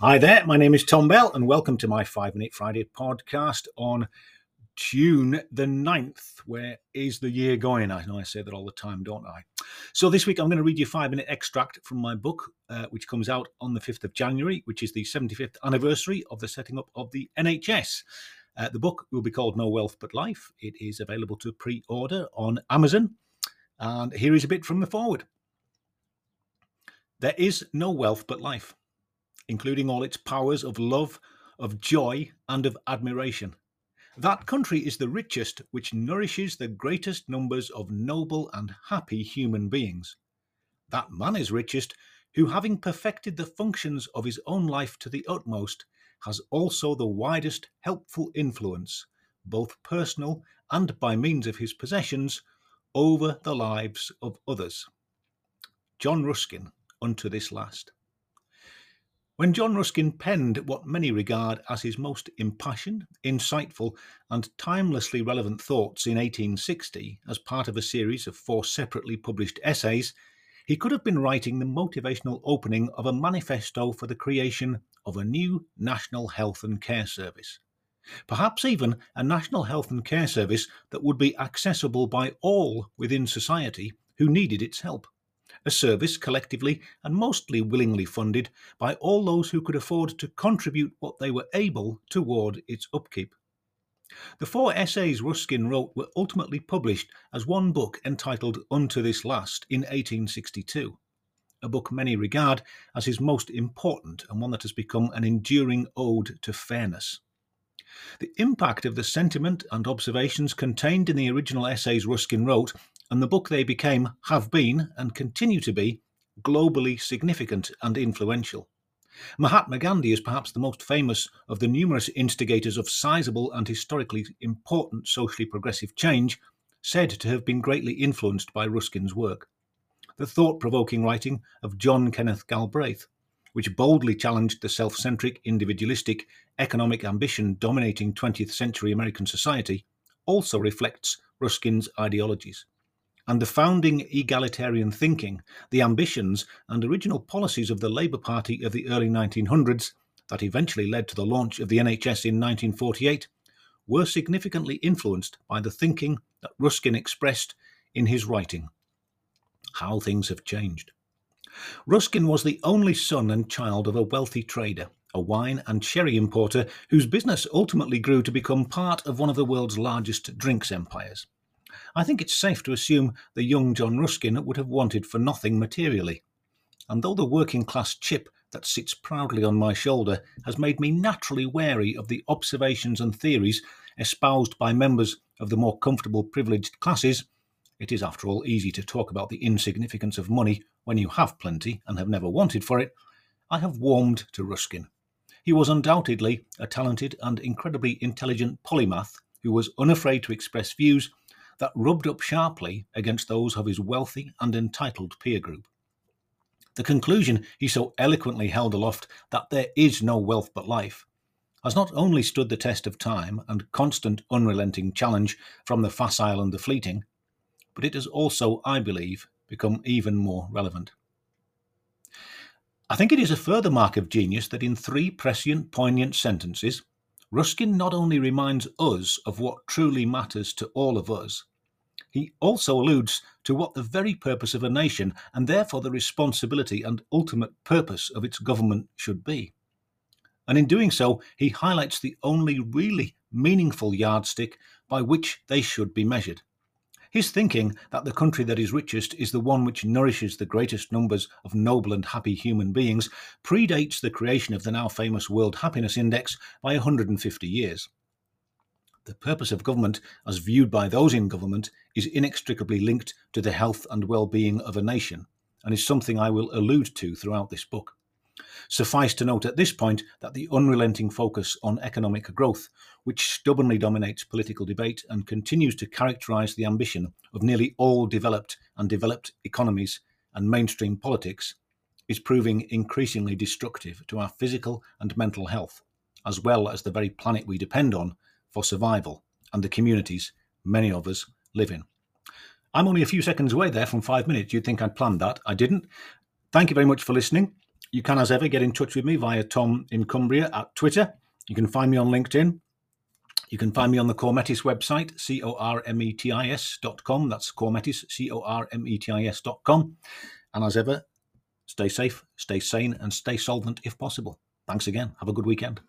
Hi there, my name is Tom Bell, and welcome to my Five Minute Friday podcast on June the 9th. Where is the year going? I know I say that all the time, don't I? So, this week I'm going to read you a five minute extract from my book, uh, which comes out on the 5th of January, which is the 75th anniversary of the setting up of the NHS. Uh, the book will be called No Wealth But Life. It is available to pre order on Amazon. And here is a bit from the foreword There is no wealth but life including all its powers of love, of joy, and of admiration. That country is the richest which nourishes the greatest numbers of noble and happy human beings. That man is richest who, having perfected the functions of his own life to the utmost, has also the widest helpful influence, both personal and by means of his possessions, over the lives of others. John Ruskin, unto this last. When John Ruskin penned what many regard as his most impassioned, insightful, and timelessly relevant thoughts in 1860 as part of a series of four separately published essays, he could have been writing the motivational opening of a manifesto for the creation of a new National Health and Care Service. Perhaps even a National Health and Care Service that would be accessible by all within society who needed its help a service collectively and mostly willingly funded by all those who could afford to contribute what they were able toward its upkeep. The four essays Ruskin wrote were ultimately published as one book entitled Unto This Last in 1862, a book many regard as his most important and one that has become an enduring ode to fairness. The impact of the sentiment and observations contained in the original essays Ruskin wrote and the book they became have been, and continue to be, globally significant and influential. Mahatma Gandhi is perhaps the most famous of the numerous instigators of sizable and historically important socially progressive change, said to have been greatly influenced by Ruskin's work. The thought provoking writing of John Kenneth Galbraith, which boldly challenged the self centric, individualistic, economic ambition dominating 20th century American society, also reflects Ruskin's ideologies and the founding egalitarian thinking, the ambitions and original policies of the Labour Party of the early 1900s that eventually led to the launch of the NHS in 1948 were significantly influenced by the thinking that Ruskin expressed in his writing. How things have changed. Ruskin was the only son and child of a wealthy trader, a wine and sherry importer whose business ultimately grew to become part of one of the world's largest drinks empires. I think it's safe to assume the young John Ruskin would have wanted for nothing materially. And though the working class chip that sits proudly on my shoulder has made me naturally wary of the observations and theories espoused by members of the more comfortable privileged classes, it is after all easy to talk about the insignificance of money when you have plenty and have never wanted for it. I have warmed to Ruskin. He was undoubtedly a talented and incredibly intelligent polymath who was unafraid to express views that rubbed up sharply against those of his wealthy and entitled peer group. The conclusion he so eloquently held aloft that there is no wealth but life has not only stood the test of time and constant unrelenting challenge from the facile and the fleeting, but it has also, I believe, become even more relevant. I think it is a further mark of genius that in three prescient, poignant sentences, Ruskin not only reminds us of what truly matters to all of us, he also alludes to what the very purpose of a nation, and therefore the responsibility and ultimate purpose of its government, should be. And in doing so, he highlights the only really meaningful yardstick by which they should be measured. His thinking that the country that is richest is the one which nourishes the greatest numbers of noble and happy human beings predates the creation of the now famous World Happiness Index by 150 years. The purpose of government, as viewed by those in government, is inextricably linked to the health and well being of a nation, and is something I will allude to throughout this book. Suffice to note at this point that the unrelenting focus on economic growth, which stubbornly dominates political debate and continues to characterize the ambition of nearly all developed and developed economies and mainstream politics, is proving increasingly destructive to our physical and mental health, as well as the very planet we depend on for survival and the communities many of us live in. I'm only a few seconds away there from five minutes. You'd think I'd planned that. I didn't. Thank you very much for listening. You can, as ever, get in touch with me via Tom in Cumbria at Twitter. You can find me on LinkedIn. You can find me on the Cormetis website, C O R M E T I S dot com. That's Cormetis, C O R M E T I S dot com. And as ever, stay safe, stay sane, and stay solvent if possible. Thanks again. Have a good weekend.